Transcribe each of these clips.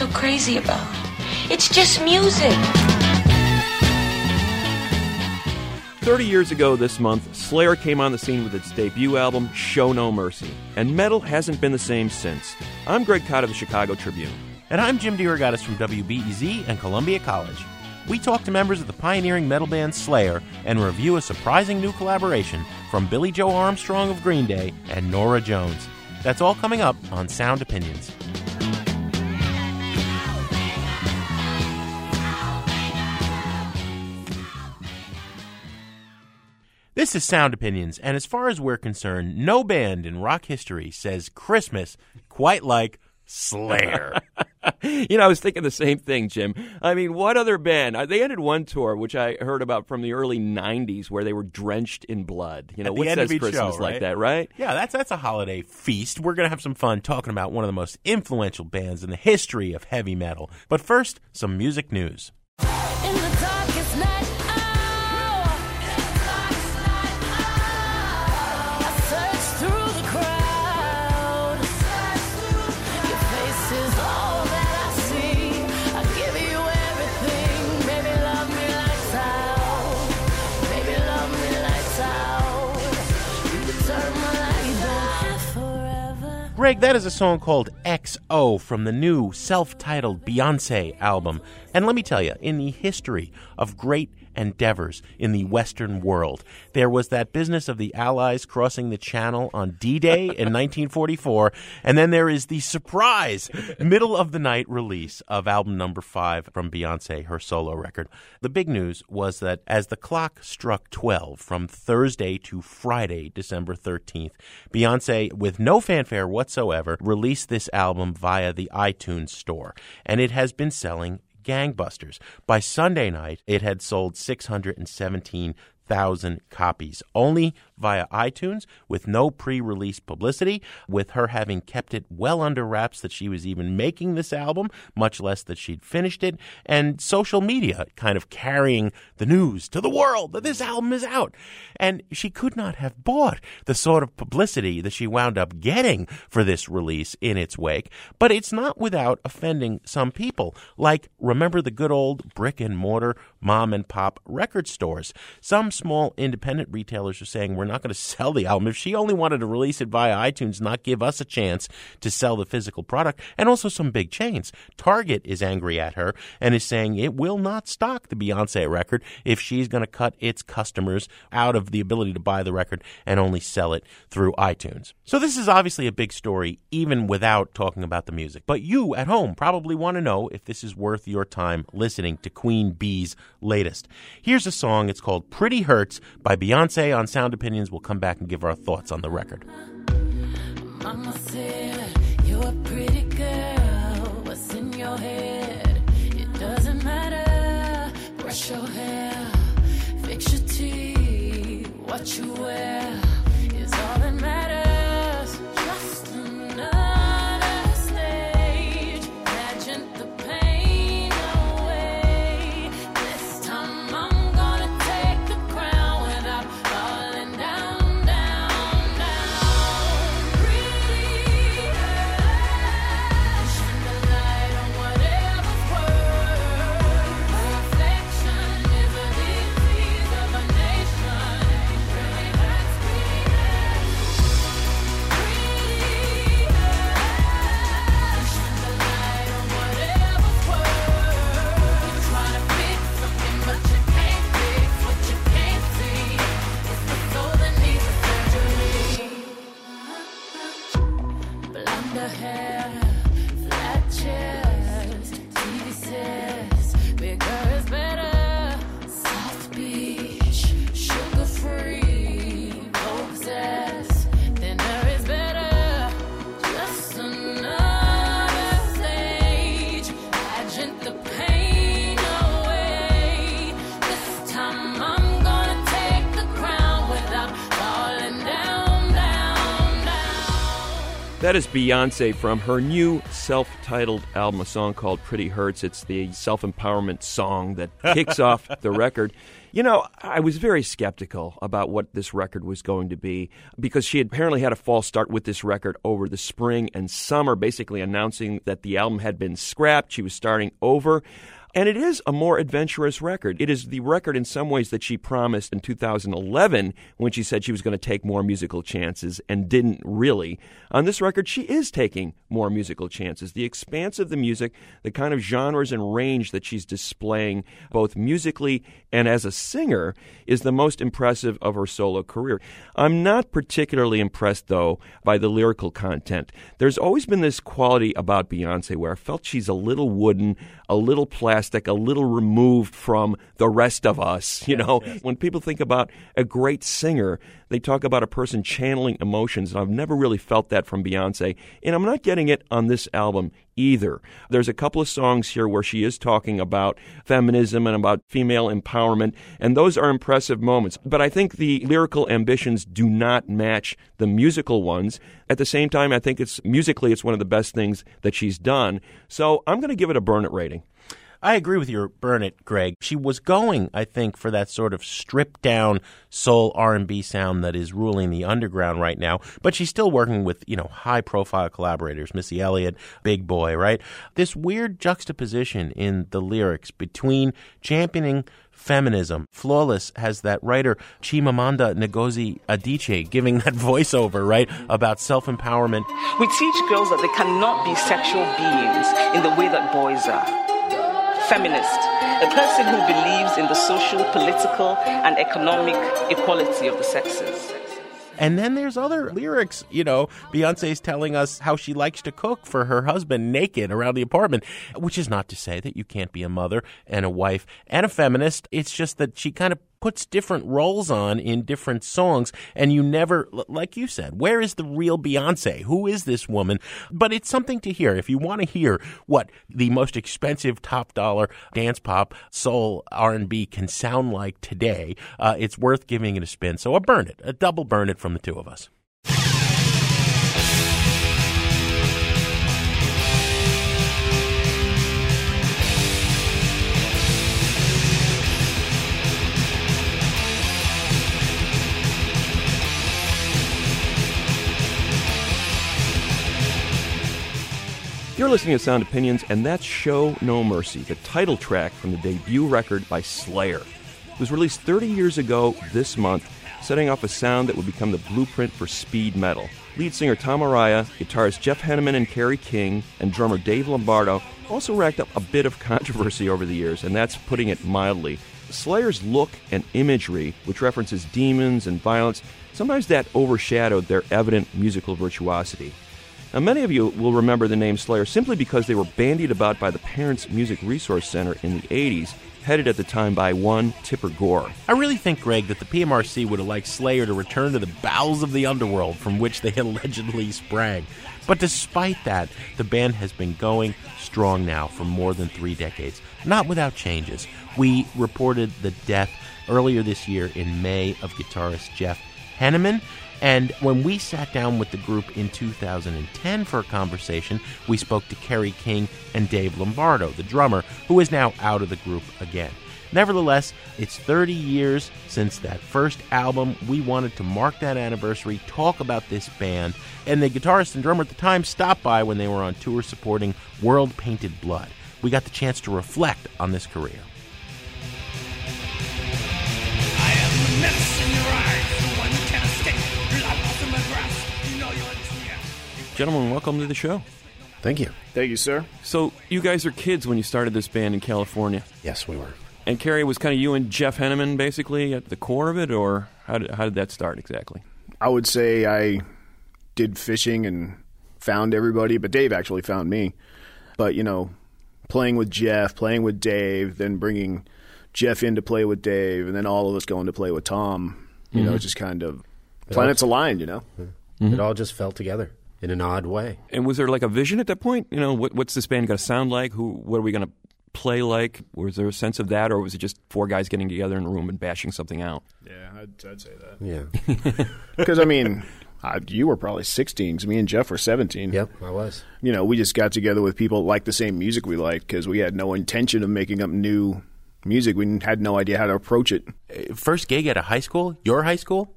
So crazy about? It's just music. 30 years ago this month, Slayer came on the scene with its debut album, Show No Mercy, and metal hasn't been the same since. I'm Greg Kot of the Chicago Tribune. And I'm Jim DeRogatis from WBEZ and Columbia College. We talk to members of the pioneering metal band Slayer and review a surprising new collaboration from Billie Joe Armstrong of Green Day and Norah Jones. That's all coming up on Sound Opinions. This is Sound Opinions, and as far as we're concerned, no band in rock history says Christmas quite like Slayer. you know, I was thinking the same thing, Jim. I mean, what other band? uh, They ended one tour, which I heard about from the early '90s, where they were drenched in blood. You know, what says each Christmas show, like that, right? Yeah, that's that's a holiday feast. We're gonna have some fun talking about one of the most influential bands in the history of heavy metal. But first, some music news. That is a song called XO from the new self titled Beyonce album. And let me tell you, in the history of great endeavors in the Western world, there was that business of the Allies crossing the Channel on D Day in 1944, and then there is the surprise middle of the night release of album number five from Beyonce, her solo record. The big news was that as the clock struck 12 from Thursday to Friday, December 13th, Beyonce, with no fanfare whatsoever, released this album via the iTunes store, and it has been selling gangbusters. By Sunday night, it had sold 617,000 copies, only via iTunes, with no pre release publicity, with her having kept it well under wraps that she was even making this album, much less that she'd finished it, and social media kind of carrying the news to the world that this album is out. And she could not have bought the sort of publicity that she wound up getting for this release in its wake, but it's not without offending some people. Like, remember the good old brick and mortar mom and pop record stores? Some small independent retailers are saying we're not going to sell the album. If she only wanted to release it via iTunes, not give us a chance to sell the physical product, and also some big chains. Target is angry at her and is saying it will not stock the Beyonce record if she's going to cut its customers out of the ability to buy the record and only sell it through iTunes. So this is obviously a big story, even without talking about the music. But you at home probably want to know if this is worth your time listening to Queen Bee's latest. Here's a song. It's called Pretty Hurts by Beyonce on Sound Opinions. We'll come back and give our thoughts on the record. Brush your hair, fix your teeth. What you wear That is Beyonce from her new self titled album, a song called Pretty Hurts. It's the self empowerment song that kicks off the record. You know, I was very skeptical about what this record was going to be because she had apparently had a false start with this record over the spring and summer, basically announcing that the album had been scrapped. She was starting over. And it is a more adventurous record. It is the record in some ways that she promised in 2011 when she said she was going to take more musical chances and didn't really. On this record, she is taking more musical chances. The expanse of the music, the kind of genres and range that she's displaying both musically and as a singer is the most impressive of her solo career. I'm not particularly impressed, though, by the lyrical content. There's always been this quality about Beyonce where I felt she's a little wooden, a little plastic, a little removed from the rest of us. You know, when people think about a great singer, they talk about a person channeling emotions, and I've never really felt that from Beyonce. And I'm not getting it on this album either. There's a couple of songs here where she is talking about feminism and about female empowerment, and those are impressive moments. But I think the lyrical ambitions do not match the musical ones. At the same time, I think it's musically it's one of the best things that she's done. So I'm going to give it a burn it rating. I agree with your burn it, Greg. She was going, I think, for that sort of stripped down soul R and B sound that is ruling the underground right now. But she's still working with, you know, high profile collaborators, Missy Elliott, Big Boi, right? This weird juxtaposition in the lyrics between championing feminism. Flawless has that writer Chimamanda Ngozi Adichie giving that voiceover, right, about self-empowerment. We teach girls that they cannot be sexual beings in the way that boys are. Feminist, a person who believes in the social, political, and economic equality of the sexes. And then there's other lyrics, you know, Beyonce's telling us how she likes to cook for her husband naked around the apartment, which is not to say that you can't be a mother and a wife and a feminist. It's just that she kind of puts different roles on in different songs and you never like you said where is the real Beyonce? Who is this woman? But it's something to hear. If you want to hear what the most expensive top dollar dance pop soul R&B can sound like today uh, it's worth giving it a spin. So a burn it a double burn it from the two of us You're listening to Sound Opinions, and that's Show No Mercy, the title track from the debut record by Slayer. It was released 30 years ago this month, setting off a sound that would become the blueprint for speed metal. Lead singer Tom Araya, guitarist Jeff Hanneman and Kerry King, and drummer Dave Lombardo also racked up a bit of controversy over the years, and that's putting it mildly. Slayer's look and imagery, which references demons and violence, sometimes that overshadowed their evident musical virtuosity. Now, many of you will remember the name Slayer simply because they were bandied about by the Parents Music Resource Center in the 80s, headed at the time by one Tipper Gore. I really think, Greg, that the PMRC would have liked Slayer to return to the bowels of the underworld from which they allegedly sprang. But despite that, the band has been going strong now for more than three decades, not without changes. We reported the death earlier this year in May of guitarist Jeff Hanneman. And when we sat down with the group in 2010 for a conversation, we spoke to Kerry King and Dave Lombardo, the drummer, who is now out of the group again. Nevertheless, it's 30 years since that first album. We wanted to mark that anniversary, talk about this band, and the guitarist and drummer at the time stopped by when they were on tour supporting World Painted Blood. We got the chance to reflect on this career. Gentlemen, welcome to the show. Thank you. Thank you, sir. So, you guys are kids when you started this band in California. Yes, we were. And Kerry, was kind of you and Jeff Hanneman basically at the core of it, or how did, how did that start exactly? I would say I did fishing and found everybody, but Dave actually found me. But, you know, playing with Jeff, playing with Dave, then bringing Jeff in to play with Dave, and then all of us going to play with Tom, you know, it's just kind of planets aligned, you know? Mm-hmm. It all just fell together in an odd way. And was there like a vision at that point? You know, what, what's this band going to sound like? Who, what are we going to play like? Was there a sense of that, or was it just four guys getting together in a room and bashing something out? Yeah, I'd, I'd say that. Yeah. Because, I mean, Uh, you were probably 16 because me and Jeff were 17. Yep, I was. You know, we just got together with people like the same music we liked because we had no intention of making up new music. We had no idea how to approach it. First gig at a high school? Your high school?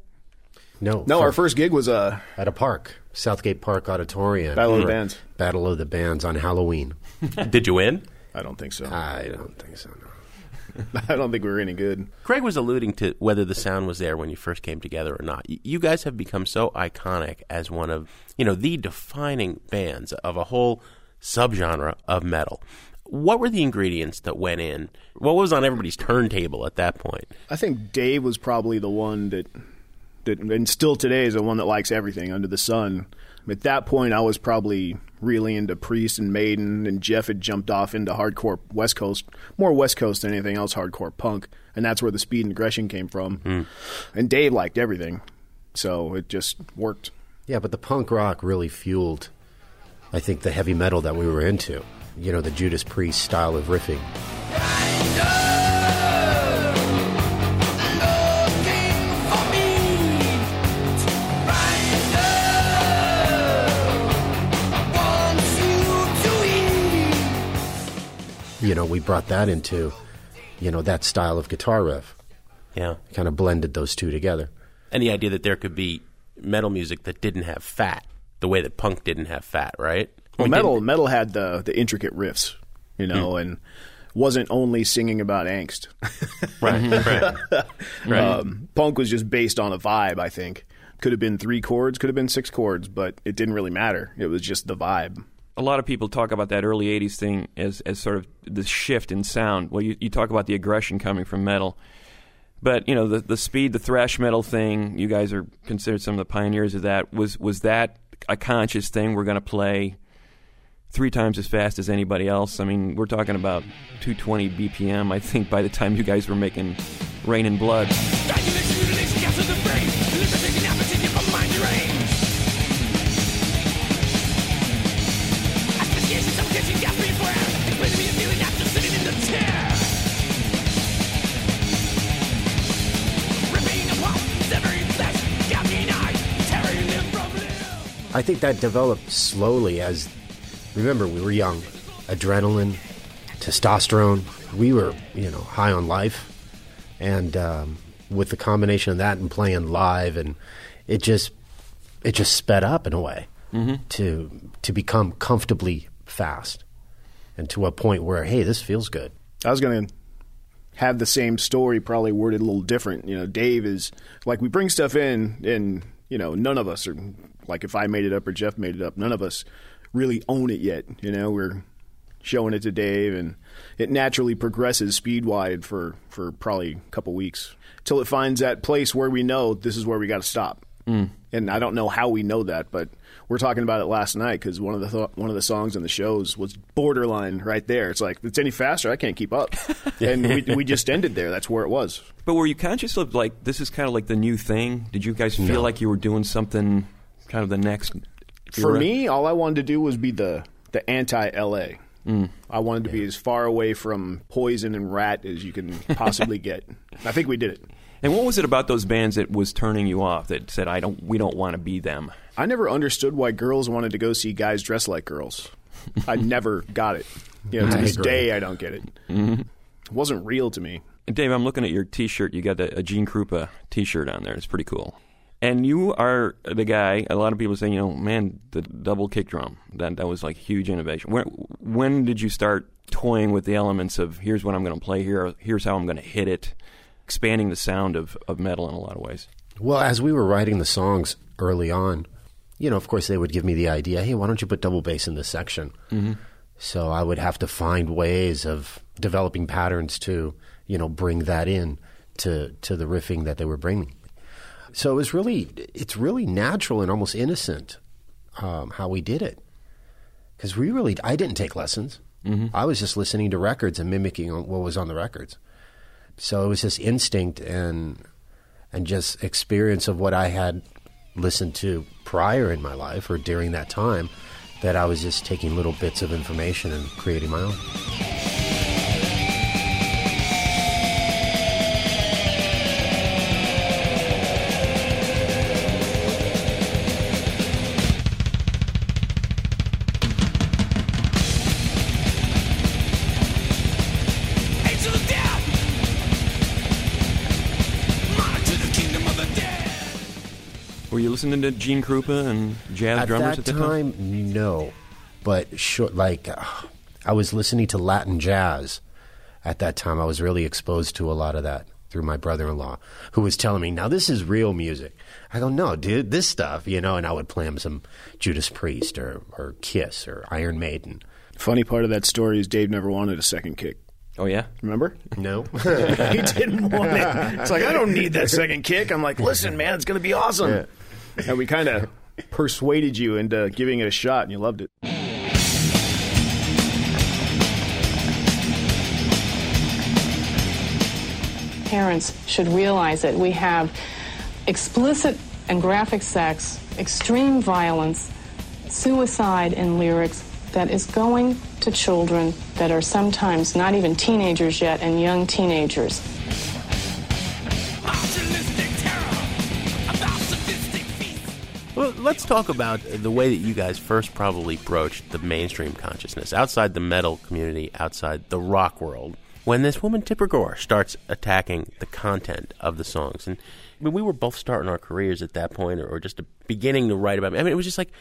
No, No, for- our first gig was uh, at a park, Southgate Park Auditorium. Battle of the Bands. Battle of the Bands on Halloween. Did you win? I don't think so. I don't think so. No. I don't think we were any good. Greg was alluding to whether the sound was there when you first came together or not. You guys have become so iconic as one of, you know, the defining bands of a whole subgenre of metal. What were the ingredients that went in? What was on everybody's turntable at that point? I think Dave was probably the one that that and still today is the one that likes everything under the sun. At that point, I was probably really into Priest and Maiden, and Jeff had jumped off into hardcore West Coast, more West Coast than anything else, hardcore punk, and that's where the speed and aggression came from. Hmm. And Dave liked everything, so it just worked. Yeah, but the punk rock really fueled, I think, the heavy metal that we were into. You know, the Judas Priest style of riffing. You know, we brought that into, you know, that style of guitar riff. Yeah. Kind of blended those two together. And the idea that there could be metal music that didn't have fat, the way that punk didn't have fat, right? Well, mean, metal didn't- metal had the the intricate riffs, you know, and wasn't only singing about angst. right, right, right. Um, punk was just based on a vibe. I think could have been three chords, could have been six chords, but it didn't really matter. It was just the vibe. A lot of people talk about that early 80s thing as, as sort of the shift in sound. Well, you, you talk about the aggression coming from metal. But, you know, the, the speed, the thrash metal thing, you guys are considered some of the pioneers of that. Was, was that a conscious thing? We're going to play three times as fast as anybody else. I mean, we're talking about 220 BPM, I think, by the time you guys were making Reign in Blood. I think that developed slowly as, remember, we were young. Adrenaline, testosterone. We were, you know, high on life. And um, with the combination of that and playing live, and it just, it just sped up in a way to to become comfortably fast, and to a point where, hey, this feels good. I was going to have the same story, probably worded a little different. You know, Dave is like we bring stuff in, and you know, none of us are like if I made it up or Jeff made it up, none of us really own it yet. You know, we're showing it to Dave, and it naturally progresses speed wide for for probably a couple weeks till it finds that place where we know this is where we got to stop. Mm. And I don't know how we know that, but we're talking about it last night because one of the th- one of the songs in the shows was borderline right there. It's like if it's any faster, I can't keep up, and we we just ended there. That's where it was. But were you conscious of like this is kind of like the new thing? Did you guys feel like you were doing something kind of the next? For me, all I wanted to do was be the the anti LA. Mm. I wanted to be as far away from poison and Ratt as you can possibly get. I think we did it. And what was it about those bands that was turning you off? That said, I don't, we don't want to be them. I never understood why girls wanted to go see guys dressed like girls. I never got it. You know, to I this agree. day, I don't get it. Mm-hmm. It wasn't real to me. Dave, I'm looking at your T-shirt. You got a, a Gene Krupa T-shirt on there. It's pretty cool. And you are the guy. A lot of people say, you know, man, the double kick drum. That that was like huge innovation. When when did you start toying with the elements of here's what I'm going to play here, here's how I'm going to hit it, expanding the sound of, of metal in a lot of ways. Well, as we were writing the songs early on, you know, of course, they would give me the idea, hey, why don't you put double bass in this section? Mm-hmm. So I would have to find ways of developing patterns to, you know, bring that in to, to the riffing that they were bringing. So it was really, it's really natural and almost innocent um, how we did it. Because we really, I didn't take lessons. I was just listening to records and mimicking what was on the records. So it was just instinct and and just experience of what I had listened to prior in my life or during that time that I was just taking little bits of information and creating my own. Listening to Gene Krupa and jazz at drummers that at the time? time, no. But sure, like uh, I was listening to Latin jazz at that time. I was really exposed to a lot of that through my brother-in-law, who was telling me, "Now this is real music." I go, "No, dude, this stuff," you know. And I would play him some Judas Priest or or Kiss or Iron Maiden. Funny part of that story is Dave never wanted a second kick. Oh yeah. Remember? No, he didn't want it. It's like I don't need that second kick. I'm like, listen, man, it's going to be awesome. And we kind of persuaded you into giving it a shot, and you loved it. parents should realize that we have explicit and graphic sex, extreme violence, suicide in lyrics that is going to children that are sometimes not even teenagers yet and young teenagers. Well, let's talk about the way that you guys first probably broached the mainstream consciousness outside the metal community, outside the rock world. When this woman Tipper Gore starts attacking the content of the songs, and I mean, we were both starting our careers at that point, or, or just beginning to write about. It. I mean, it was just like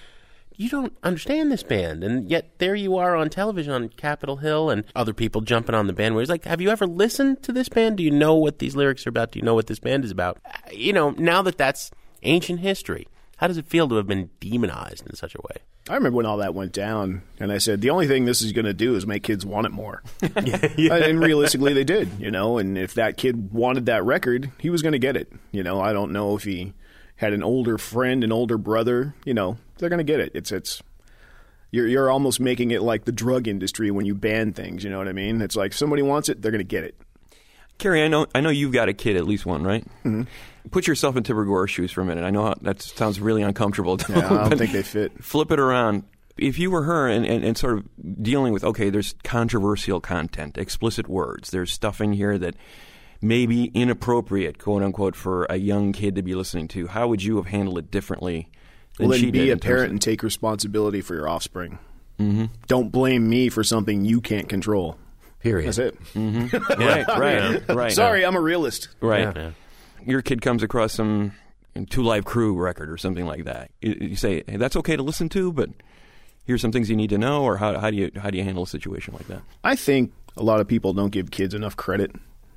you don't understand this band, and yet there you are on television on Capitol Hill, and other people jumping on the bandwagon. It's like, have you ever listened to this band? Do you know what these lyrics are about? Do you know what this band is about? Uh, You know, now that that's ancient history, how does it feel to have been demonized in such a way? I remember when all that went down, and I said the only thing this is going to do is make kids want it more. And realistically, they did, you know. And if that kid wanted that record, he was going to get it. You know, I don't know if he had an older friend, an older brother. You know, they're going to get it. It's it's you're you're almost making it like the drug industry when you ban things. You know what I mean? It's like somebody wants it, they're going to get it. Kerry, I know I know you've got a kid, at least one, right? Mm-hmm. Put yourself in Tipper Gore's shoes for a minute. I know how, that sounds really uncomfortable. To Yeah, I don't think they fit. Flip it around. If you were her and, and, and sort of dealing with, okay, there's controversial content, explicit words, there's stuff in here that may be inappropriate, quote unquote, for a young kid to be listening to, how would you have handled it differently than Well, she then did? be a parent and take responsibility for your offspring. Mm-hmm. Don't blame me for something you can't control. period. That's it. right, right, right. Sorry, I'm a realist. Right. Yeah. Your kid comes across some Two Live Crew record or something like that. You, you say, hey, that's okay to listen to, but here's some things you need to know, or how, how do you how do you handle a situation like that? I think a lot of people don't give kids enough credit.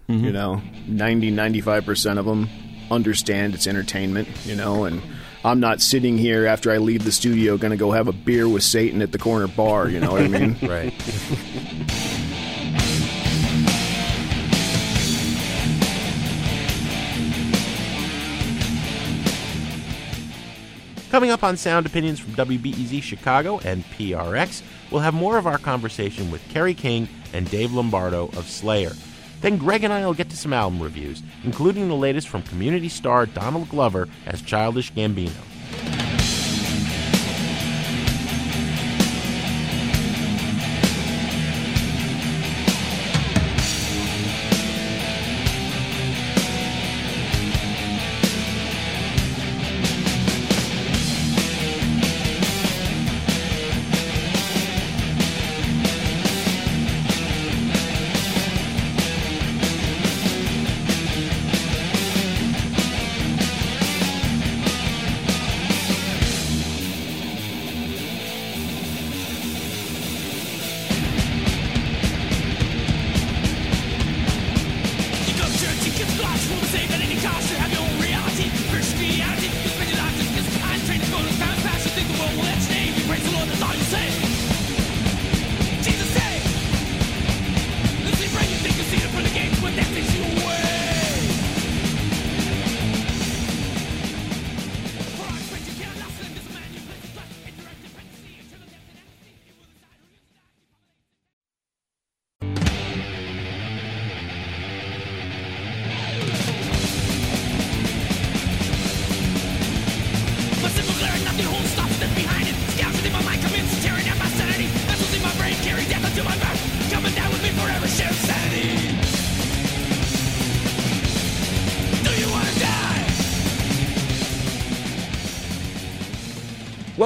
Mm-hmm. You know, 90, 95% of them understand it's entertainment, you know, and I'm not sitting here after I leave the studio going to go have a beer with Satan at the corner bar, you know what I mean? right. Coming up on Sound Opinions from WBEZ Chicago and PRX, we'll have more of our conversation with Kerry King and Dave Lombardo of Slayer. Then Greg and I will get to some album reviews, including the latest from community star Donald Glover as Childish Gambino.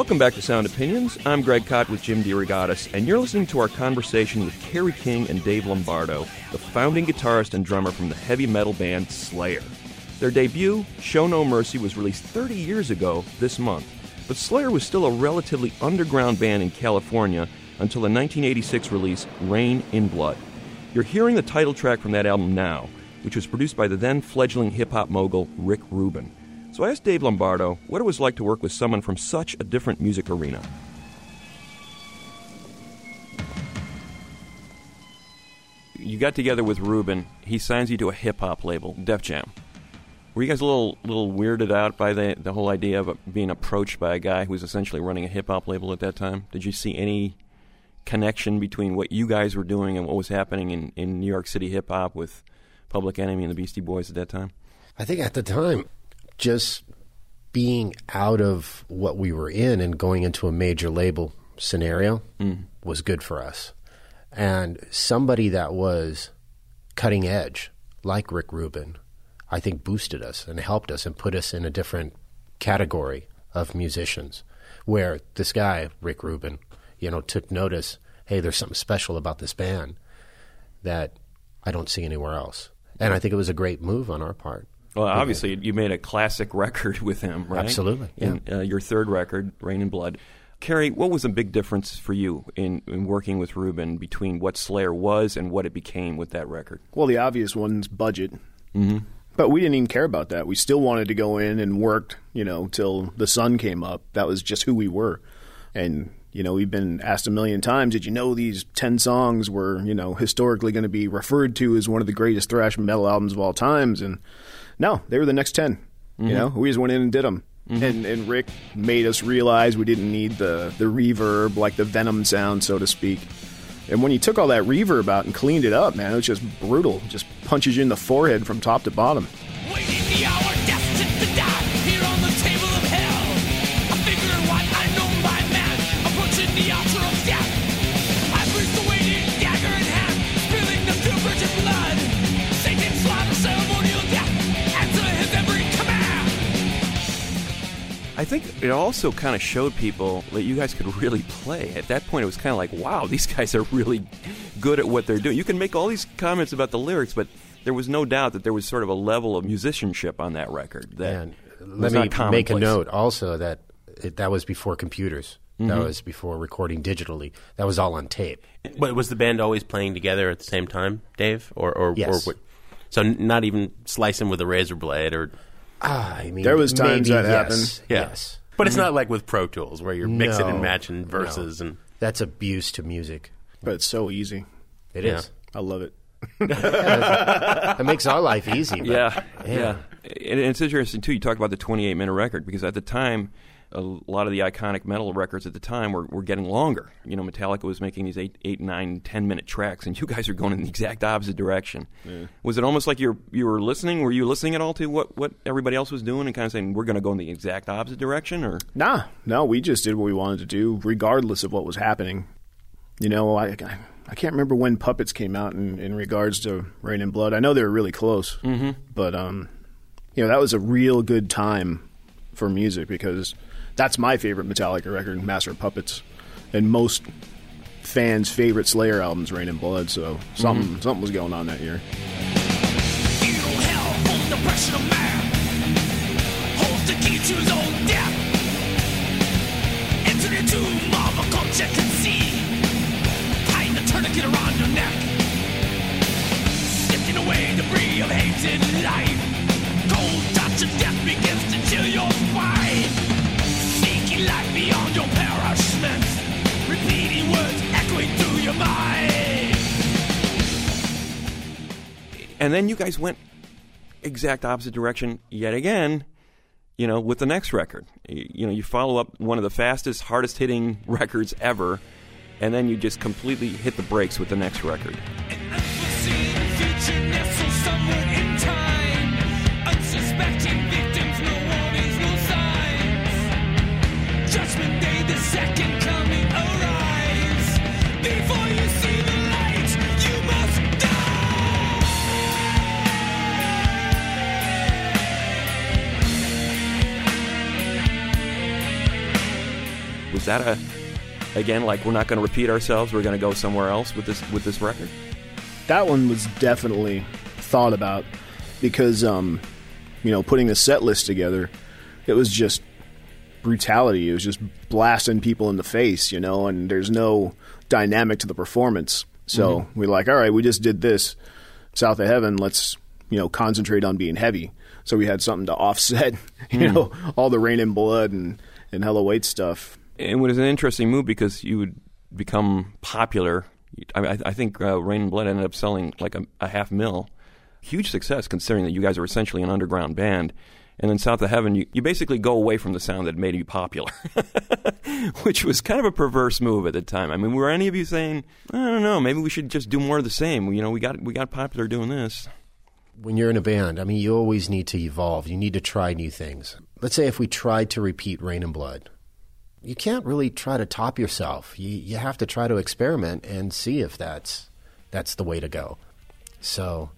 Welcome back to Sound Opinions. I'm Greg Kot with Jim DeRogatis, and you're listening to our conversation with Kerry King and Dave Lombardo, the founding guitarist and drummer from the heavy metal band Slayer. Their debut, Show No Mercy, was released 30 years ago this month, but Slayer was still a relatively underground band in California until the 1986 release, Reign in Blood. You're hearing the title track from that album now, which was produced by the then fledgling hip hop mogul Rick Rubin. So I asked Dave Lombardo what it was like to work with someone from such a different music arena. You got together with Rubin. He signs you to a hip hop label, Def Jam. Were you guys a little little weirded out by the the whole idea of being approached by a guy who was essentially running a hip hop label at that time? Did you see any connection between what you guys were doing and what was happening in, in New York City hip hop with Public Enemy and the Beastie Boys at that time? I think at the time, just being out of what we were in and going into a major label scenario hmm. was good for us. And somebody that was cutting edge, like Rick Rubin, I think boosted us and helped us and put us in a different category of musicians. Where this guy, Rick Rubin, you know, took notice hey, there's something special about this band that I don't see anywhere else. And I think it was a great move on our part. Well, obviously, you made a classic record with him, right? Absolutely, In uh, your third record, Reign in Blood. Kerry, what was a big difference for you in, in working with Rubin between what Slayer was and what it became with that record? Well, the obvious one's budget. Mm-hmm. But we didn't even care about that. We still wanted to go in and worked, you know, till the sun came up. That was just who we were. And, you know, we've been asked a million times, did you know these 10 songs were, you know, historically going to be referred to as one of the greatest thrash metal albums of all times? And no, they were the next 10. You mm-hmm. know, we just went in and did them. Mm-hmm. And, and Rick made us realize we didn't need the, the reverb, like the Venom sound, so to speak. And when he took all that reverb out and cleaned it up, man, it was just brutal. Just punches you in the forehead from top to bottom. Think it also kind of showed people that you guys could really play. At that point, it was kind of like, wow, these guys are really good at what they're doing. You can make all these comments about the lyrics, but there was no doubt that there was sort of a level of musicianship on that record. That And let me make a note also that it, that was before computers. That mm-hmm. was before recording digitally. That was all on tape. But was the band always playing together at the same time, Dave? Or or, Yes. or what? So n- not even slicing with a razor blade, or Ah, I mean, There was times maybe that yes, happened. yeah. Yes, But it's not like with Pro Tools where you're mixing and No, matching no. verses and that's abuse to music. But it's so easy. It Yeah. is. I love it. It makes our life easy. but- Yeah, yeah. And it's interesting too. You talk about the 28 minute record because at the time, a lot of the iconic metal records at the time were, were getting longer. You know, Metallica was making these eight, eight, nine, ten minute tracks, and you guys are going in the exact opposite direction. Was it almost like you're you were listening? Were you listening at all to what what everybody else was doing and kind of saying we're going to go in the exact opposite direction? Or Nah, no, we just did what we wanted to do, regardless of what was happening. You know, I, I, I can't remember when Puppets came out in, in regards to Reign in Blood. I know they were really close, mm-hmm. but um, you know, that was a real good time for music because that's my favorite Metallica record, Master of Puppets, and most fans' favorite Slayer albums, Reign in Blood. So something mm-hmm. something was going on that year. Feel hell from the pressure of man. Holds the key to his own death. Enter the tomb of a culture can see. Tying the tourniquet around your neck. Sifting away debris of hated life. Cold touch of death begins to chill your spine. And then you guys went exact opposite direction yet again. You know, with the next record, Y- you know, you follow up one of the fastest, hardest hitting records ever, and then you just completely hit the brakes with the next record. That a again like we're not going to repeat ourselves? We're going to go somewhere else with this with this record. that one was definitely thought about because um, you know, putting the set list together, it was just brutality. It was just blasting people in the face, you know, and there's no dynamic to the performance. So we're like, all right, we just did this, South of Heaven. Let's you know concentrate on being heavy. So we had something to offset, you know, all the Reign in Blood and and Hell Awaits stuff. It was an interesting move because you would become popular. I, mean, I, I think uh, Reign in Blood ended up selling like a, a half mil. Huge success considering that you guys are essentially an underground band. And then South of Heaven, you, you basically go away from the sound that made you popular, which was kind of a perverse move at the time. I mean, were any of you saying, I don't know, maybe we should just do more of the same? You know, we got we got popular doing this. when you're in a band, I mean, you always need to evolve. You need to try new things. Let's say if we tried to repeat Reign in Blood, you can't really try to top yourself. You you have to try to experiment and see if that's that's the way to go. So,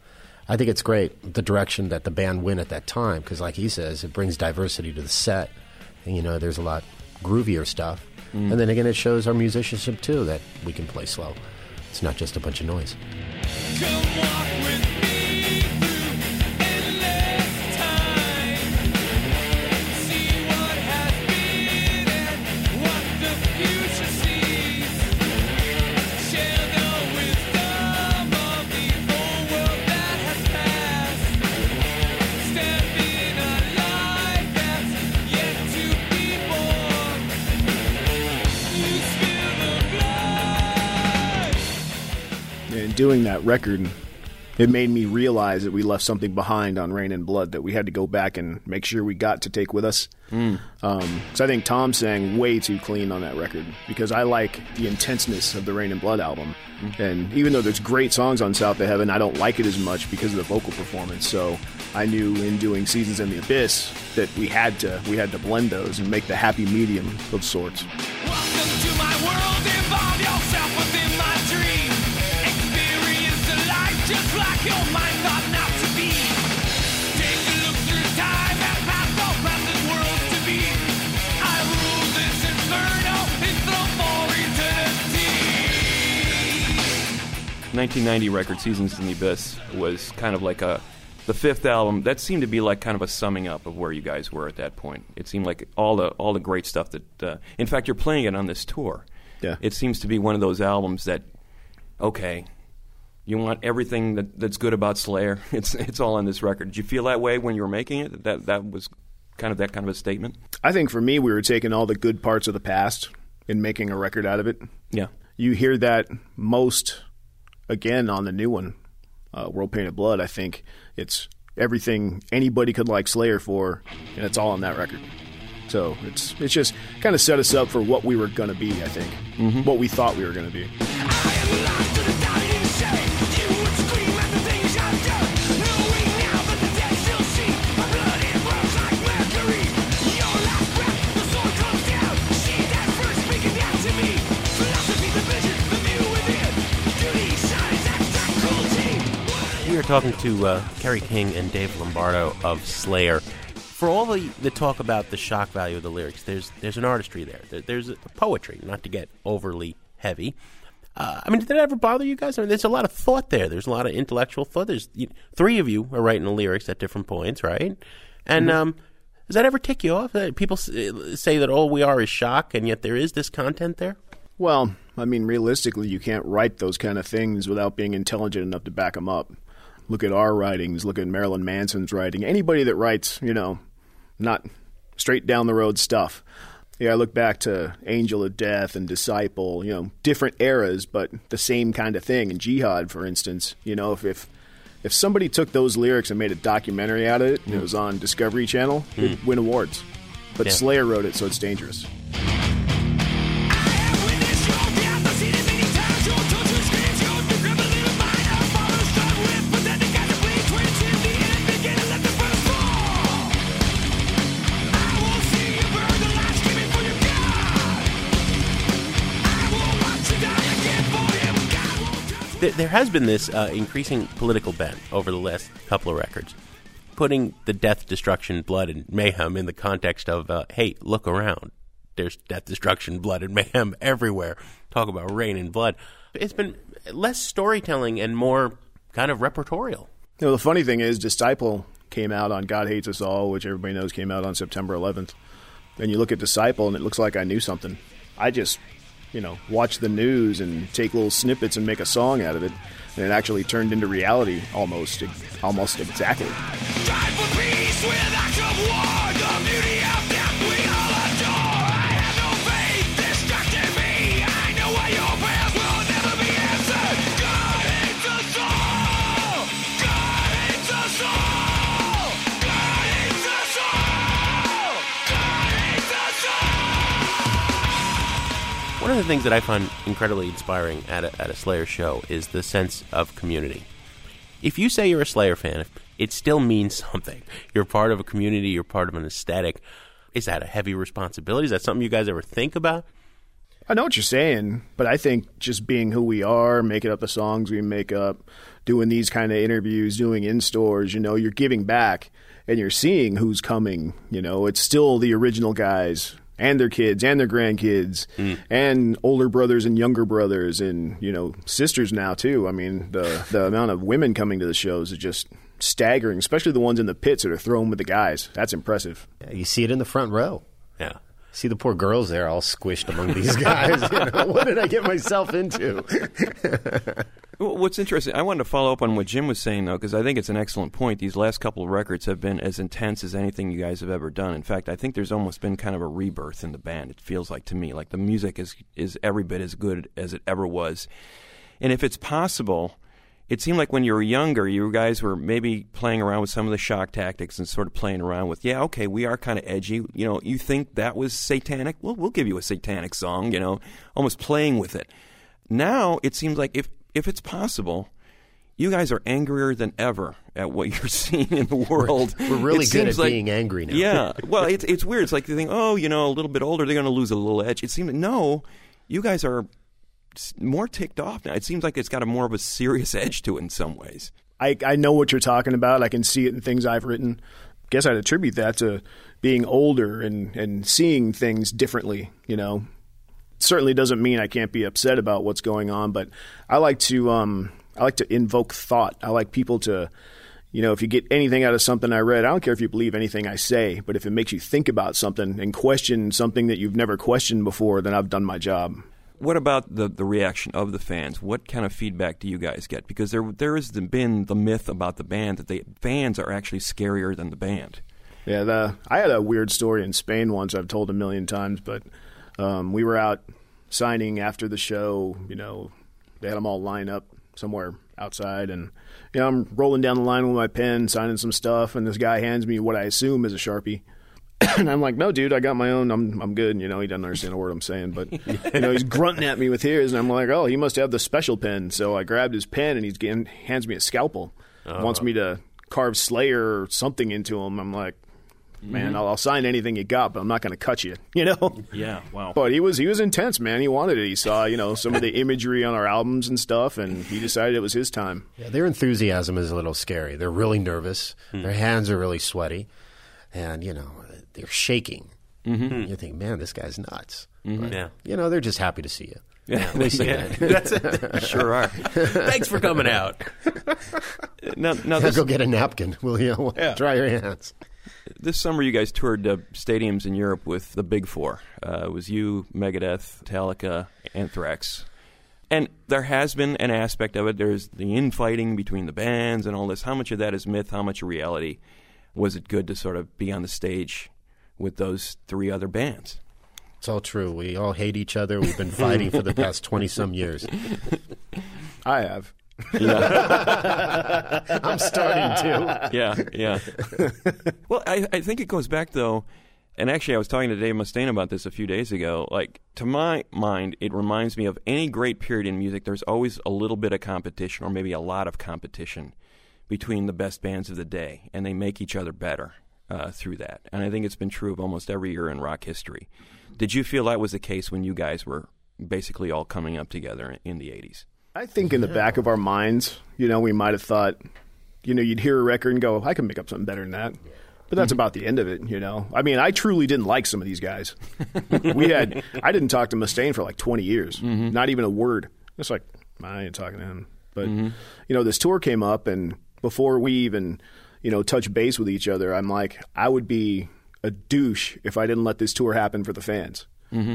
I think it's great the direction that the band went at that time because, like he says, it brings diversity to the set. And, you know, there's a lot groovier stuff, mm. and then again, it shows our musicianship too that we can play slow. It's not just a bunch of noise. Doing that record, it made me realize that we left something behind on Reign in Blood that we had to go back and make sure we got to take with us. Mm. Because I think Tom sang way too clean on that record because I like the intenseness of the Reign in Blood album. And even though there's great songs on South of Heaven, I don't like it as much because of the vocal performance. So I knew in doing Seasons in the Abyss that we had to we had to blend those and make the happy medium of sorts. The 1990 record, Seasons in the Abyss, was kind of like a the fifth album. That seemed to be like kind of a summing up of where you guys were at that point. It seemed like all the all the great stuff that. Uh, in fact, you're playing it on this tour. Yeah. It seems to be one of those albums that, okay, you want everything that, that's good about Slayer. It's it's all on this record. Did you feel that way when you were making it? That that was kind of that kind of a statement. I think for me, we were taking all the good parts of the past and making a record out of it. Yeah. You hear that most again on the new one, uh, World Painted Blood. I think it's everything anybody could like Slayer for, and it's all on that record. So it's it's just kind of set us up for what we were gonna be. I think what we thought we were gonna be. We are talking to uh, Kerry King and Dave Lombardo of Slayer. For all the, the talk about the shock value of the lyrics, there's there's an artistry there. there there's a poetry, not to get overly heavy. Uh, I mean, did that ever bother you guys? I mean, there's a lot of thought there. There's a lot of intellectual thought. There's you, three of you are writing the lyrics at different points, right? And um, does that ever tick you off? That people uh, say that all we are is shock, and yet there is this content there. Well, I mean, realistically, you can't write those kind of things without being intelligent enough to back them up. Look at our writings. Look at Marilyn Manson's writing. Anybody that writes, you know, not straight down the road stuff. Yeah, I look back to Angel of Death and Disciple. You know, different eras, but the same kind of thing. And Jihad, for instance. You know, if if, if somebody took those lyrics and made a documentary out of it, and it hmm. was on Discovery Channel, it'd hmm. win awards. But Yeah. Slayer wrote it, so it's dangerous. There, has been this uh, increasing political bent over the last couple of records, putting the death, destruction, blood, and mayhem in the context of, uh, hey, look around. There's death, destruction, blood, and mayhem everywhere. Talk about Reign in Blood. It's been less storytelling and more kind of repertorial. You know, the funny thing is, Disciple came out on God Hates Us All, which everybody knows came out on September 11th. And you look at Disciple, and it looks like I knew something. I just, you know, watch the news and take little snippets and make a song out of it, and it actually turned into reality almost, almost exactly. One of the things that I find incredibly inspiring at a, at a Slayer show is the sense of community. If you say you're a Slayer fan, it still means something. You're part of a community, you're part of an aesthetic. Is that a heavy responsibility? Is that something you guys ever think about? I know what you're saying, but I think just being who we are, making up the songs we make up, doing these kind of interviews, doing in stores, you know, you're giving back and you're seeing who's coming. You know, it's still the original guys and their kids and their grandkids mm. and older brothers and younger brothers and you know sisters now too. I mean, the the amount of women coming to the shows is just staggering, especially the ones in the pits that are thrown with the guys. That's impressive. Yeah, you see it in the front row. Yeah. See the poor girls there all squished among these guys. you know, what did I get myself into? What's interesting, I wanted to follow up on what Jim was saying, though, because I think it's an excellent point. These last couple of records have been as intense as anything you guys have ever done. In fact, I think there's almost been kind of a rebirth in the band. It feels like to me, like the music is is every bit as good as it ever was. And if it's possible, it seemed like when you were younger, you guys were maybe playing around with some of the shock tactics and sort of playing around with, yeah, okay, we are kind of edgy. You know, you think that was satanic? Well, we'll give you a satanic song. You know, almost playing with it. Now it seems like if if it's possible, you guys are angrier than ever at what you're seeing in the world. We're really It good seems at like- being angry now. Yeah. Well, it's it's weird. It's like they think, oh, you know, a little bit older, they're going to lose a little edge. It seems no, you guys are more ticked off now. It seems like it's got a more of a serious edge to it in some ways. I, I know what you're talking about. I can see it in things I've written. Guess I'd attribute that to being older and, and seeing things differently, you know. Certainly doesn't mean I can't be upset about what's going on, but I like to um I like to invoke thought. I like people to you know, if you get anything out of something I read, I don't care if you believe anything I say, but if it makes you think about something and question something that you've never questioned before, then I've done my job. What about the the reaction of the fans? What kind of feedback do you guys get? Because there there has been the myth about the band that the fans are actually scarier than the band. Yeah, the I had a weird story in Spain once I've told a million times, but um, we were out signing after the show. You know, they had them all line up somewhere outside, and you know, I'm rolling down the line with my pen, signing some stuff, and this guy hands me what I assume is a sharpie. and I'm like, no, dude, I got my own. I'm I'm good. And, You know, he doesn't understand a word I'm saying, but you know, he's grunting at me with his, and I'm like, oh, he must have the special pen. So I grabbed his pen, and he's getting, hands me a scalpel. Wants me to carve Slayer or something into him. I'm like, man, mm-hmm. I'll, I'll sign anything you got, but I'm not going to cut you. You know. Yeah. Wow. But he was he was intense, man. He wanted it. He saw you know some of the imagery on our albums and stuff, and he decided it was his time. Yeah, their enthusiasm is a little scary. They're really nervous. Hmm. Their hands are really sweaty, and you know they're shaking. Mm-hmm. You think, man, this guy's nuts. Mm-hmm. But, Yeah. you know they're just happy to see you. Yeah. They say Yeah, that. that's it. sure are. Thanks for coming out. Now, now Yeah, this, go get a napkin, will you? Dry your hands. This summer you guys toured uh, stadiums in Europe with the Big Four. Uh, it was you, Megadeth, Metallica, Anthrax. And there has been an aspect of it. There's the infighting between the bands and all this. How much of that is myth? How much reality? Was it good to sort of be on the stage with those three other bands? It's all true. We all hate each other. We've been fighting for the past twenty some years. I have. I'm starting to. yeah, yeah. well, I, I think it goes back though, and actually, I was talking to Dave Mustaine about this a few days ago. Like to my mind, it reminds me of any great period in music. There's always a little bit of competition, or maybe a lot of competition, between the best bands of the day, and they make each other better uh, through that. And I think it's been true of almost every year in rock history. Did you feel that was the case when you guys were basically all coming up together in the '80s? I think in the back of our minds, you know, we might have thought, you know, you'd hear a record and go, I can make up something better than that. But that's mm-hmm. about the end of it, you know. I mean, I truly didn't like some of these guys. we had, I didn't talk to Mustaine for like 20 years, mm-hmm. not even a word. It's like, I ain't talking to him. But, mm-hmm. you know, this tour came up, and before we even, you know, touch base with each other. I'm like, I would be a douche if I didn't let this tour happen for the fans.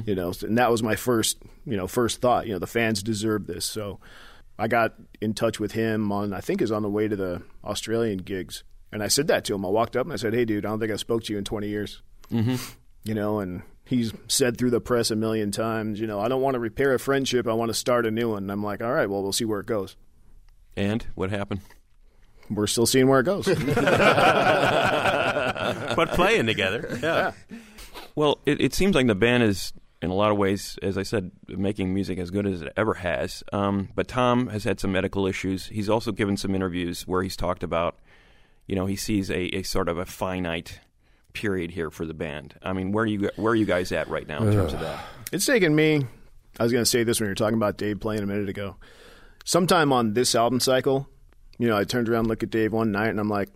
You know, and that was my first, you know, first thought. You know, the fans deserve this. So I got in touch with him on, I think, is on the way to the Australian gigs, and I said that to him. I walked up and I said, "Hey, dude, I don't think I spoke to you in 20 years." Mm-hmm. You know, and he's said through the press a million times, you know, I don't want to repair a friendship. I want to start a new one. And I'm like, all right, well, we'll see where it goes. And what happened? We're still seeing where it goes. but playing together. Yeah. Well, it, it seems like the band is, in a lot of ways, as I said, making music as good as it ever has. Um, but Tom has had some medical issues. He's also given some interviews where he's talked about, you know, he sees a, a sort of a finite period here for the band. I mean, where are you where are you guys at right now in terms of that? It's taken me. I was going to say this when you were talking about Dave playing a minute ago. Sometime on this album cycle, you know, I turned around, looked at Dave one night, and I'm like,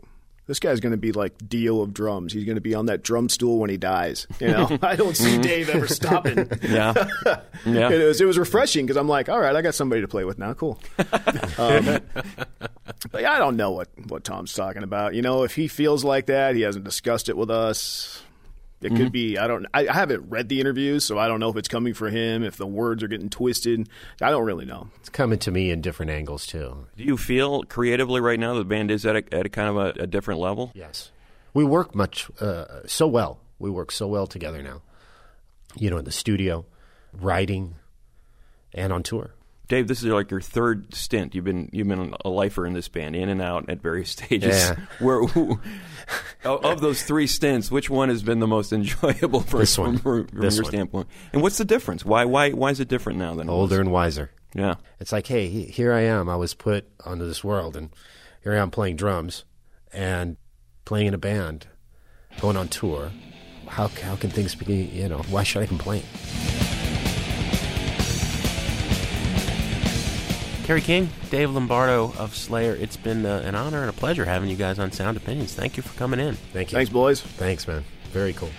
this guy's going to be like deal of drums. He's going to be on that drum stool when he dies. You know, I don't see Dave ever stopping. Yeah, yeah. It was it was refreshing because I'm like, all right, I got somebody to play with now. Cool. Um, but yeah, I don't know what what Tom's talking about. You know, if he feels like that, he hasn't discussed it with us. It could be. I don't. I, I haven't read the interviews, so I don't know if it's coming for him. If the words are getting twisted, I don't really know. It's coming to me in different angles too. Do you feel creatively right now the band is at a, at a kind of a, a different level? Yes, we work much uh, so well. We work so well together now. You know, in the studio, writing, and on tour. Dave, this is like your third stint. You've been you've been a lifer in this band, in and out at various stages. Yeah. Where who, of those three stints, which one has been the most enjoyable from, This one. from, from This your one. standpoint? And what's the difference? Why why why is it different now than? Older and wiser. Yeah. It's like, hey, here I am. I was put onto this world, and here I am playing drums and playing in a band, going on tour. How how can things be? You know, why should I complain? Kerry King, Dave Lombardo of Slayer. It's been uh, an honor and a pleasure having you guys on Sound Opinions. Thank you for coming in. Thank you. Thanks, boys. Thanks, man. Very cool.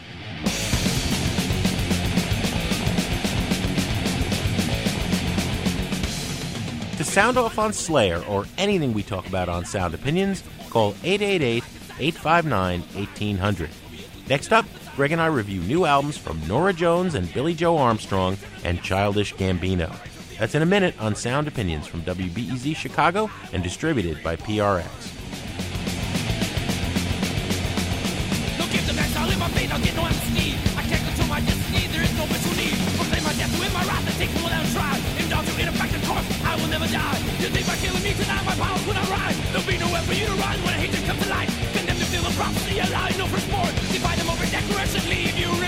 To sound off on Slayer or anything we talk about on Sound Opinions, call 888 859 1800. Next up, Greg and I review new albums from Norah Jones and Billie Joe Armstrong and Childish Gambino. That's in a minute on Sound Opinions from WBEZ Chicago and distributed by PRX. Without a try. Aim down to ineffective course, I will never die. You think by killing me tonight, my powers will not rise. There'll be nowhere for you to run when hatred comes to light. Condemn to feel the prophecy, allow no more. Defy them over leave you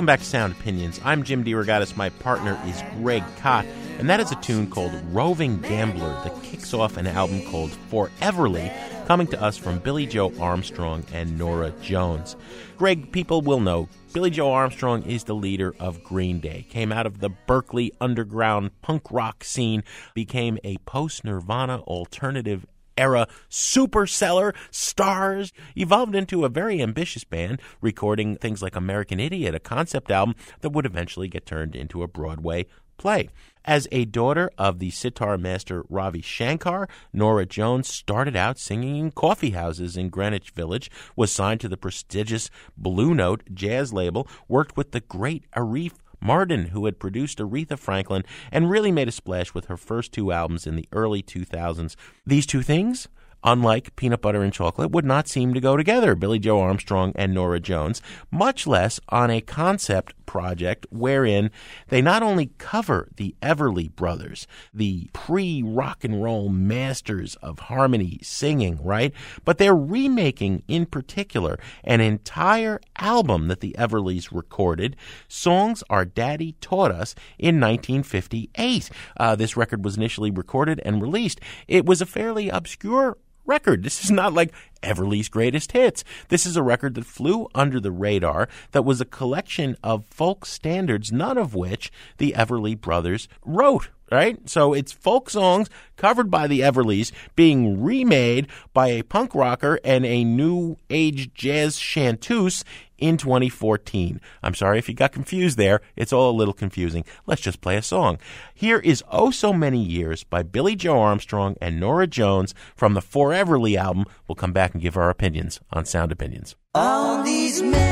Welcome back to Sound Opinions. I'm Jim DeRogatis. My partner is Greg Kot, and that is a tune called Roving Gambler that kicks off an album called Foreverly, coming to us from Billie Joe Armstrong and Norah Jones. Greg, people will know Billie Joe Armstrong is the leader of Green Day, came out of the Berkeley underground punk rock scene, became a post Nirvana alternative era superseller stars evolved into a very ambitious band recording things like American Idiot, a concept album that would eventually get turned into a Broadway play. As a daughter of the sitar master Ravi Shankar, Norah Jones started out singing in coffee houses in Greenwich Village, was signed to the prestigious Blue Note jazz label, worked with the great Arif Mardin, who had produced Aretha Franklin and really made a splash with her first two albums in the early 2000s. These two things, unlike peanut butter and chocolate, would not seem to go together, Billie Joe Armstrong and Norah Jones, much less on a concept project wherein they not only cover the Everly Brothers, the pre rock and roll masters of harmony singing, right? But they're remaking, in particular, an entire album that the Everlys recorded. Songs Our Daddy Taught Us in 1958. Uh, this record was initially recorded and released. It was a fairly obscure record. This is not like Everly's greatest hits. This is a record that flew under the radar that was a collection of folk standards, none of which the Everly brothers wrote. Right? So it's folk songs covered by the Everlys being remade by a punk rocker and a new age jazz chanteuse in 2014. I'm sorry if you got confused there. It's all a little confusing. Let's just play a song. Here is Oh So Many Years by Billie Joe Armstrong and Norah Jones from the Foreverly album. We'll come back and give our opinions on Sound Opinions. All these many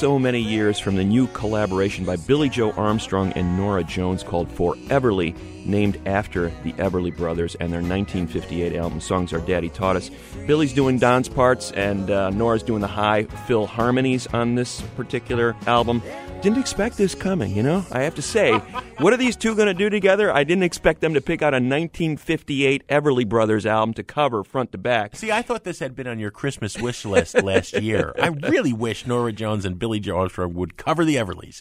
So Many Years from the new collaboration by Billie Joe Armstrong and Norah Jones called Foreverly, named after the Everly Brothers and their 1958 album Songs Our Daddy Taught Us. Billie's doing Don's parts and uh, Norah's doing the high fill harmonies on this particular album. Didn't expect this coming, you know? I have to say, what are these two going to do together? I didn't expect them to pick out a 1958 Everly Brothers album to cover front to back. See, I thought this had been on your Christmas wish list last year. I really wish Norah Jones and Billie Joe Armstrong would cover the Everlys.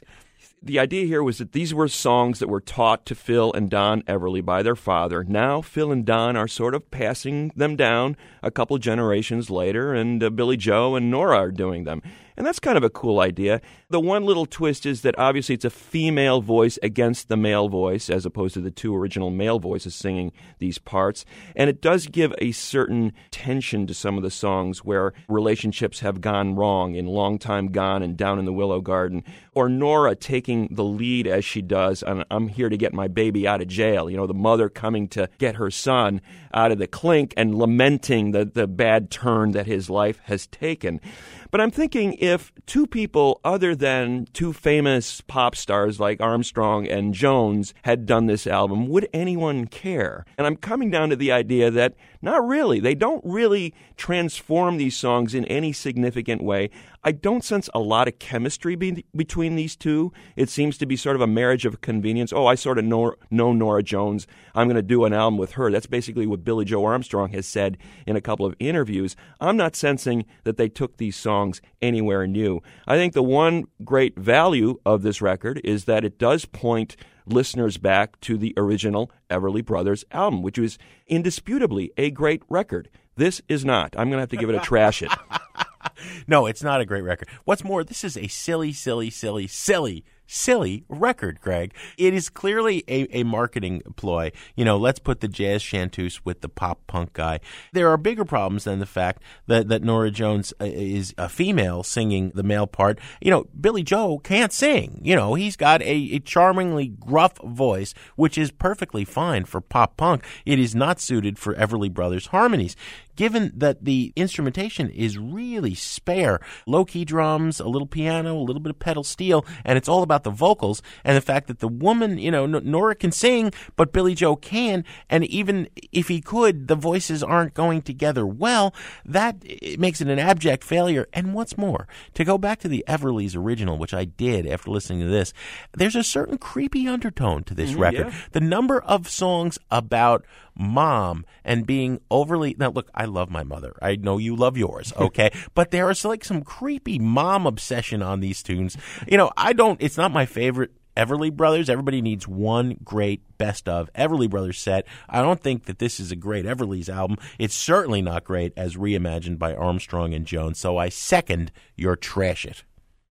the idea here was that these were songs that were taught to Phil and Don Everly by their father. Now Phil and Don are sort of passing them down a couple generations later, and uh, Billie Joe and Norah are doing them. And that's kind of a cool idea. The one little twist is that obviously it's a female voice against the male voice, as opposed to the two original male voices singing these parts. And it does give a certain tension to some of the songs where relationships have gone wrong in Long Time Gone and Down in the Willow Garden, or Norah taking the lead as she does on I'm Here to Get My Baby Out of Jail. You know, the mother coming to get her son out of the clink and lamenting the, the bad turn that his life has taken. But I'm thinking if two people other than two famous pop stars like Armstrong and Jones had done this album, would anyone care? And I'm coming down to the idea that not really. They don't really transform these songs in any significant way. I don't sense a lot of chemistry be- between these two. It seems to be sort of a marriage of convenience. Oh, I sort of know, know Norah Jones. I'm going to do an album with her. That's basically what Billie Joe Armstrong has said in a couple of interviews. I'm not sensing that they took these songs anywhere new. I think the one great value of this record is that it does point listeners back to the original Everly Brothers album, which was indisputably a great record. This is not. I'm going to have to give it a trash it. no, it's not a great record. What's more, this is a silly, silly, silly, silly, silly record, Greg. It is clearly a, a marketing ploy. You know, let's put the jazz chanteuse with the pop punk guy. There are bigger problems than the fact that, that Norah Jones uh, is a female singing the male part. You know, Billie Joe can't sing. You know, he's got a, a charmingly gruff voice, which is perfectly fine for pop punk. It is not suited for Everly Brothers harmonies given that the instrumentation is really spare low key drums, a little piano, a little bit of pedal steel, and it's all about the vocals and the fact that the woman, you know, Norah can sing, but Billie Joe can, and even if he could, the voices aren't going together well. That makes it an abject failure. And what's more, to go back to the Everly's original, which I did after listening to this, there's a certain creepy undertone to this Mhm, record. yeah. The number of songs about mom and being overly now look i love my mother. I know you love yours okay? But there is like some creepy mom obsession on these tunes. You know i don't it's not my favorite everly brothers. Everybody needs one great best of everly brothers set. I don't think that this is a great everly's album. It's certainly not great as reimagined by armstrong and jones so i second your trash it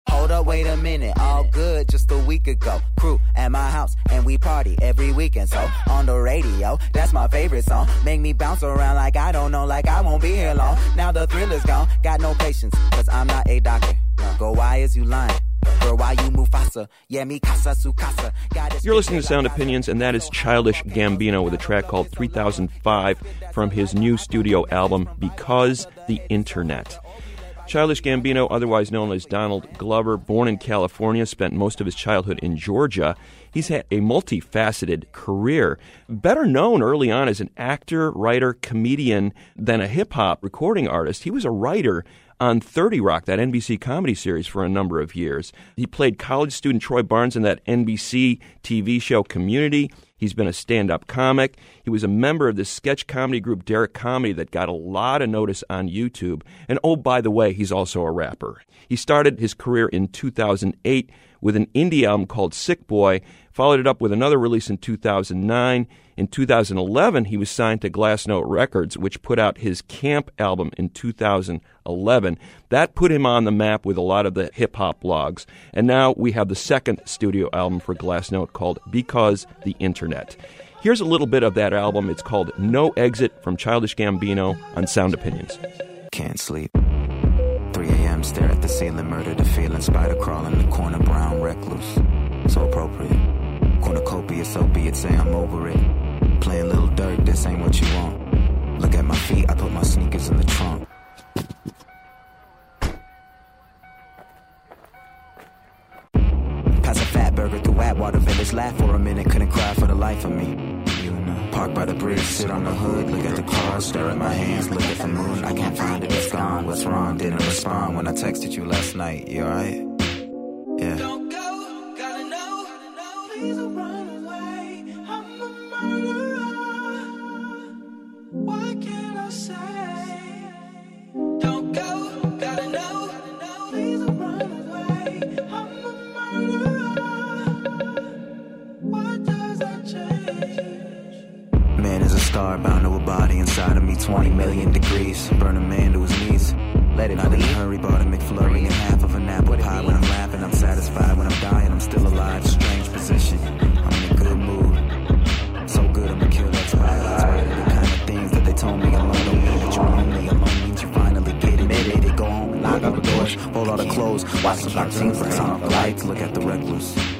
Hold up, wait a minute. All good just a week ago. Crew at my house and we party every weekend. So on the radio, that's my favorite song. Make me bounce around like I don't know, like I won't be here long. Now the thrill is gone. Got no patience, cause I'm not a doctor. Go, why is you lying? Girl, why you faster? Yeah, me casa su casa. You're listening to Sound Opinions, and that is Childish Gambino with a track called 3005 from his new studio album, Because the Internet. Childish Gambino, otherwise known as Donald Glover, born in California, spent most of his childhood in Georgia. He's had a multifaceted career. Better known early on as an actor, writer, comedian than a hip hop recording artist, he was a writer on 30 Rock, that NBC comedy series, for a number of years. He played college student Troy Barnes in that NBC TV show Community. He's been a stand up comic. He was a member of the sketch comedy group Derrick Comedy that got a lot of notice on YouTube. And oh, by the way, he's also a rapper. He started his career in 2008 with an indie album called Sick Boy, followed it up with another release in 2009. In 2011, he was signed to Glassnote Records, which put out his Camp album in 2011. That put him on the map with a lot of the hip hop blogs. And now we have the second studio album for Glassnote called Because the Internet. Here's a little bit of that album. It's called No Exit from Childish Gambino on Sound Opinions. Can't sleep. 3 a.m. Stare at the ceiling, murder the feeling. Spider crawling in the corner, brown recluse. So appropriate. Cornucopia, so be it. Say I'm over it. Playing little dirt, this ain't what you want. Look at my feet, I put my sneakers in the trunk. Pass a fat burger through Atwater Village. Laugh for a minute, couldn't cry for the life of me. Know. Park by the bridge, sit on the hood, look at the cars, stare at my hands, look at the moon. I can't find it, it's gone. What's wrong? Didn't respond when I texted you last night. You alright? Yeah. What star bound to a body inside of me. 20 million degrees. Burn a man to his knees. Let it Not in a hurry, bought a McFlurry and half of an apple pie. When I'm laughing, I'm satisfied. When I'm dying, I'm still alive. Strange position. I'm in a good mood. So good, I'ma kill that spider. Spider, the kind of things that they told me alone don't mean that you're lonely. Alone means you finally get it. Made it, go home and lock up the doors. Fold all the clothes. Watch some cartoons, turn off the lights. Look at the recluse.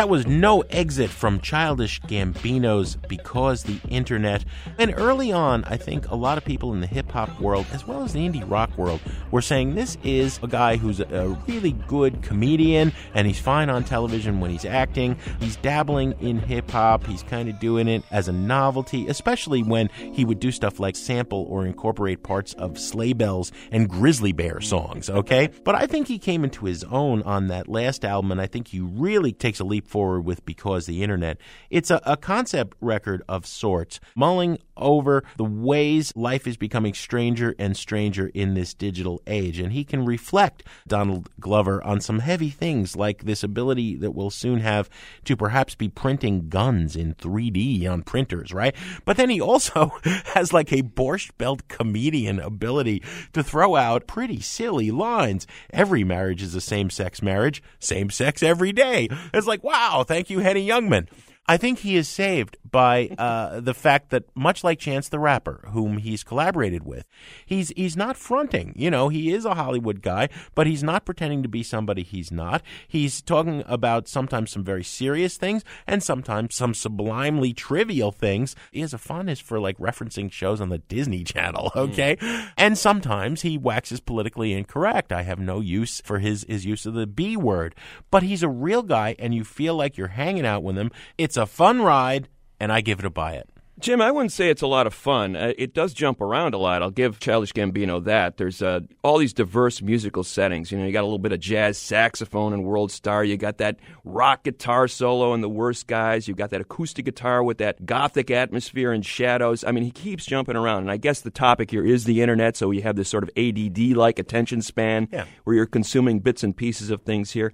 That was no exit from Childish Gambino's Because the Internet. And early on, I think a lot of people in the hip hop world, as well as the indie rock world, were saying this is a guy who's a really good comedian and he's fine on television when he's acting. He's dabbling in hip hop, he's kind of doing it as a novelty, especially when he would do stuff like sample or incorporate parts of Sleigh Bells and Grizzly Bear songs, okay? But I think he came into his own on that last album, and I think he really takes a leap forward with Because the Internet. It's a, a concept record of sorts, mulling over the ways life is becoming stranger and stranger in this digital age. And he can reflect, Donald Glover, on some heavy things like this ability that we'll soon have to perhaps be printing guns in 3D on printers, right? But then he also has like a borscht belt comedian ability to throw out pretty silly lines. Every marriage is a same sex marriage, same sex every day. It's like, wow, thank you, Henny Youngman. I think he is saved by uh, the fact that, much like Chance the Rapper, whom he's collaborated with, he's he's not fronting. You know, he is a Hollywood guy, but he's not pretending to be somebody he's not. He's talking about sometimes some very serious things and sometimes some sublimely trivial things. He has a fondness for like referencing shows on the Disney Channel. Okay, and sometimes he waxes politically incorrect. I have no use for his his use of the B word, but he's a real guy, and you feel like you're hanging out with him. It's a fun ride, and I give it a buy it. Jim, I wouldn't say it's a lot of fun. Uh, it does jump around a lot. I'll give Childish Gambino that. There's uh, all these diverse musical settings. You know, you got a little bit of jazz saxophone and World Star. You got that rock guitar solo in The Worst Guys. You got that acoustic guitar with that gothic atmosphere and shadows. I mean, he keeps jumping around. And I guess the topic here is the internet. So you have this sort of ADD-like attention span Yeah. where you're consuming bits and pieces of things here.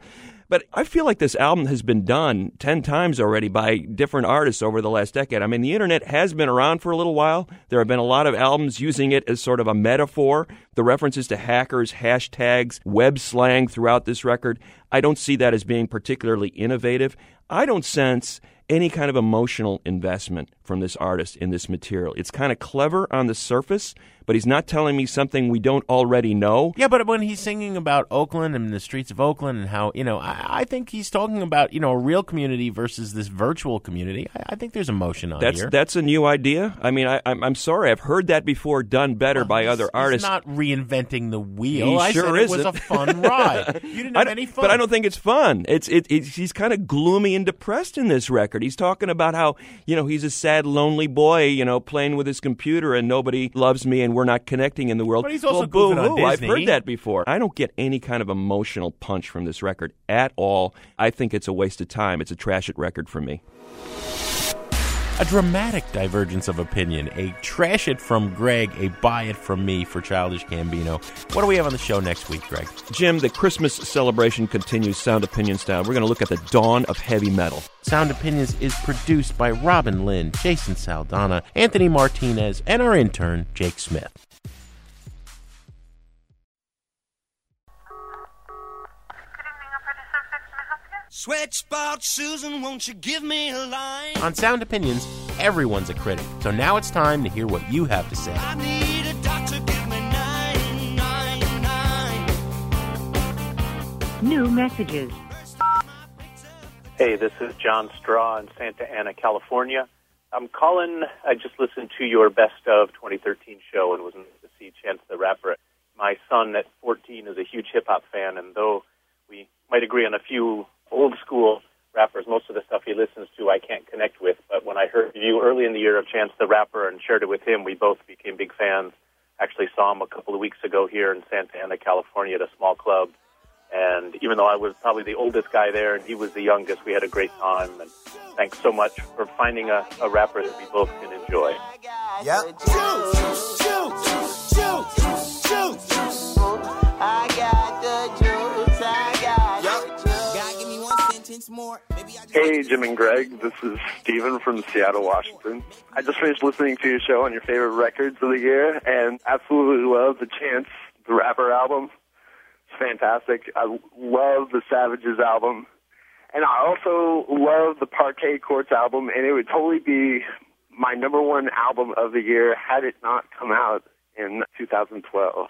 But I feel like this album has been done 10 times already by different artists over the last decade. I mean, the internet has been around for a little while. There have been a lot of albums using it as sort of a metaphor. The references to hackers, hashtags, web slang throughout this record, I don't see that as being particularly innovative. I don't sense any kind of emotional investment from this artist in this material. It's kind of clever on the surface, but he's not telling me something we don't already know. Yeah, but when he's singing about Oakland and the streets of Oakland and how, you know, I, I think he's talking about, you know, a real community versus this virtual community. I, I think there's emotion on That's here. that's a new idea. I mean, I, I'm I'm sorry, I've heard that before, done better oh, by other He's artists. not reinventing the wheel. He I sure said it was a fun ride. You didn't have any fun. But I don't think it's fun. It's it, it's he's kind of gloomy and depressed in this record. He's talking about how you know he's a sad, lonely boy, you know, playing with his computer and nobody loves me and we're not connecting in the world. But he's also well, goofing on boo-hoo. I've heard that before. I don't get any kind of emotional punch from this record at all. I think it's a waste of time. It's a trash it record for me. A dramatic divergence of opinion. A trash it from Greg, a buy it from me for Childish Gambino. What do we have on the show next week, Greg? Jim, the Christmas celebration continues sound opinion style. We're going to look at the dawn of heavy metal. Sound Opinions is produced by Robin Linn, Jason Saldana, Anthony Martinez, and our intern, Jake Smith. Sweatspot Susan, won't you give me a line? On Sound Opinions, everyone's a critic. So now it's time to hear what you have to say. I need a doctor, give me nine, nine, nine. New messages. Hey, this is John Straw in Santa Ana, California. I'm calling. I just listened to your best of 2013 show and was nice to see Chance the Rapper. My son at 14 is a huge hip hop fan, and though we might agree on a few old school rappers, most of the stuff he listens to I can't connect with. But when I heard you early in the year of Chance the Rapper and shared it with him, we both became big fans. Actually saw him a couple of weeks ago here in Santa Ana, California, at a small club. And even though I was probably the oldest guy there and he was the youngest, we had a great time. And thanks so much for finding a, a rapper that we both can enjoy. Yep. I got the Hey, Jim and Greg. This is Steven from Seattle, Washington. I just finished listening to your show on your favorite records of the year and absolutely love the Chance the Rapper album. It's fantastic. I love the Savages album. And I also love the Parquet Courts album, and it would totally be my number one album of the year had it not come out in 2012.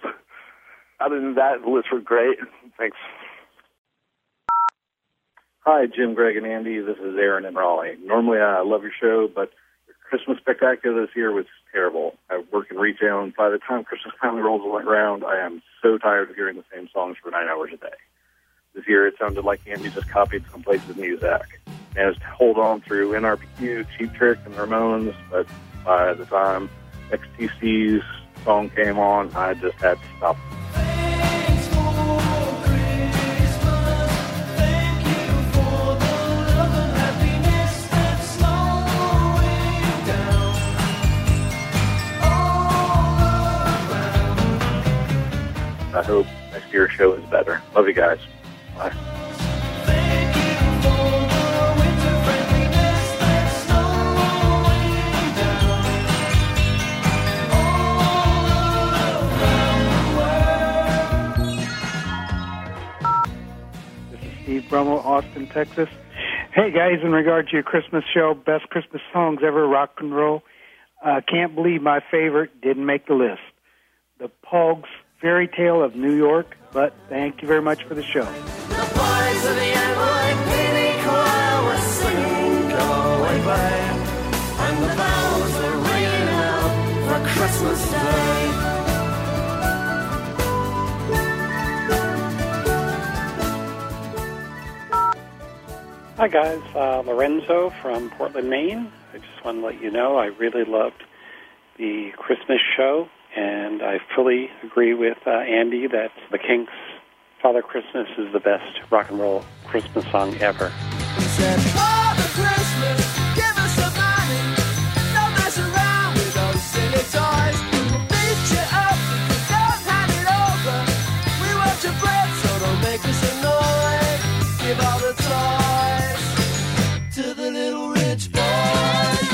Other than that, the lists were great. Thanks. Hi, Jim, Greg, and Andy. This is Aaron in Raleigh. Normally, I love your show, but your Christmas spectacular this year was terrible. I work in retail, and by the time Christmas finally rolls around, I am so tired of hearing the same songs for nine hours a day. This year, it sounded like Andy just copied some places music. Managed to hold on through NRBQ, Cheap Trick, and Ramones, but by the time XTC's song came on, I just had to stop. Hope next year's show is better. Love you guys. Bye. This is Steve Brummel, Austin, Texas. Hey guys, in regard to your Christmas show, best Christmas songs ever, rock and roll. Uh, can't believe my favorite didn't make the list. The Pogues Fairy Tale of New York, but thank you very much for the show. Boys of the Amboy Choir were singing Away Babe And the bells were ringing out for Christmas Day Hi guys, uh, Lorenzo from Portland, Maine. I just want to let you know I really loved the Christmas show, and I fully agree with uh, Andy that the Kinks' "Father Christmas" is the best rock and roll Christmas song ever. Father Christmas, give us some money Don't mess around with those silly toys We'll beat you up don't hand it over We want your bread, so don't make us annoyed Give all the toys to the little rich boys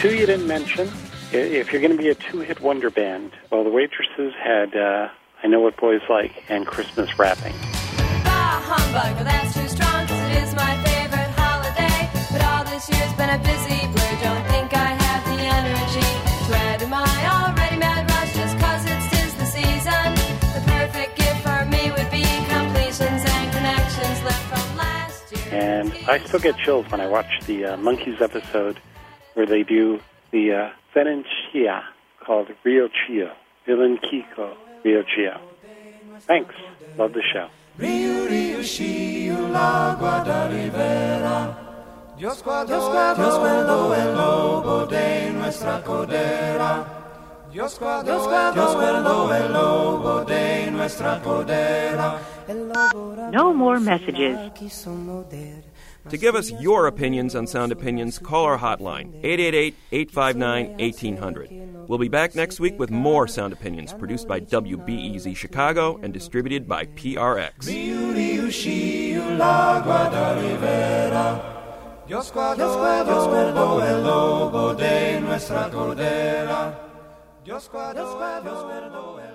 Two you didn't mention. If you're going to be a two-hit wonder band, well, the waitresses had uh, "I Know What Boys Like" and "Christmas Wrapping." Bah, humbug, that's too strong, 'cause it is my favorite holiday. But all this year's been a busy blur. Don't think I have the energy to add to my already mad rush just 'cause it's tis the season. The perfect gift for me would be completions and connections left from last year. And I still get chills when I watch the uh, Monkees episode where they do the uh, Venencia called Riu Chiu. Villain Kiko, Riu Chiu. Thanks. Love the show. Rio, Rio, Scio, l'acqua da rivera. Dios guardó, Dios guardó el lobo de nuestra codera. Dios guardó, Dios guardó el lobo de nuestra codera. No more messages. To give us your opinions on Sound Opinions, call our hotline, 888 859 1800. We'll be back next week with more Sound Opinions, produced by WBEZ Chicago and distributed by PRX. Dios el lobo de nuestra codera. Dios Dios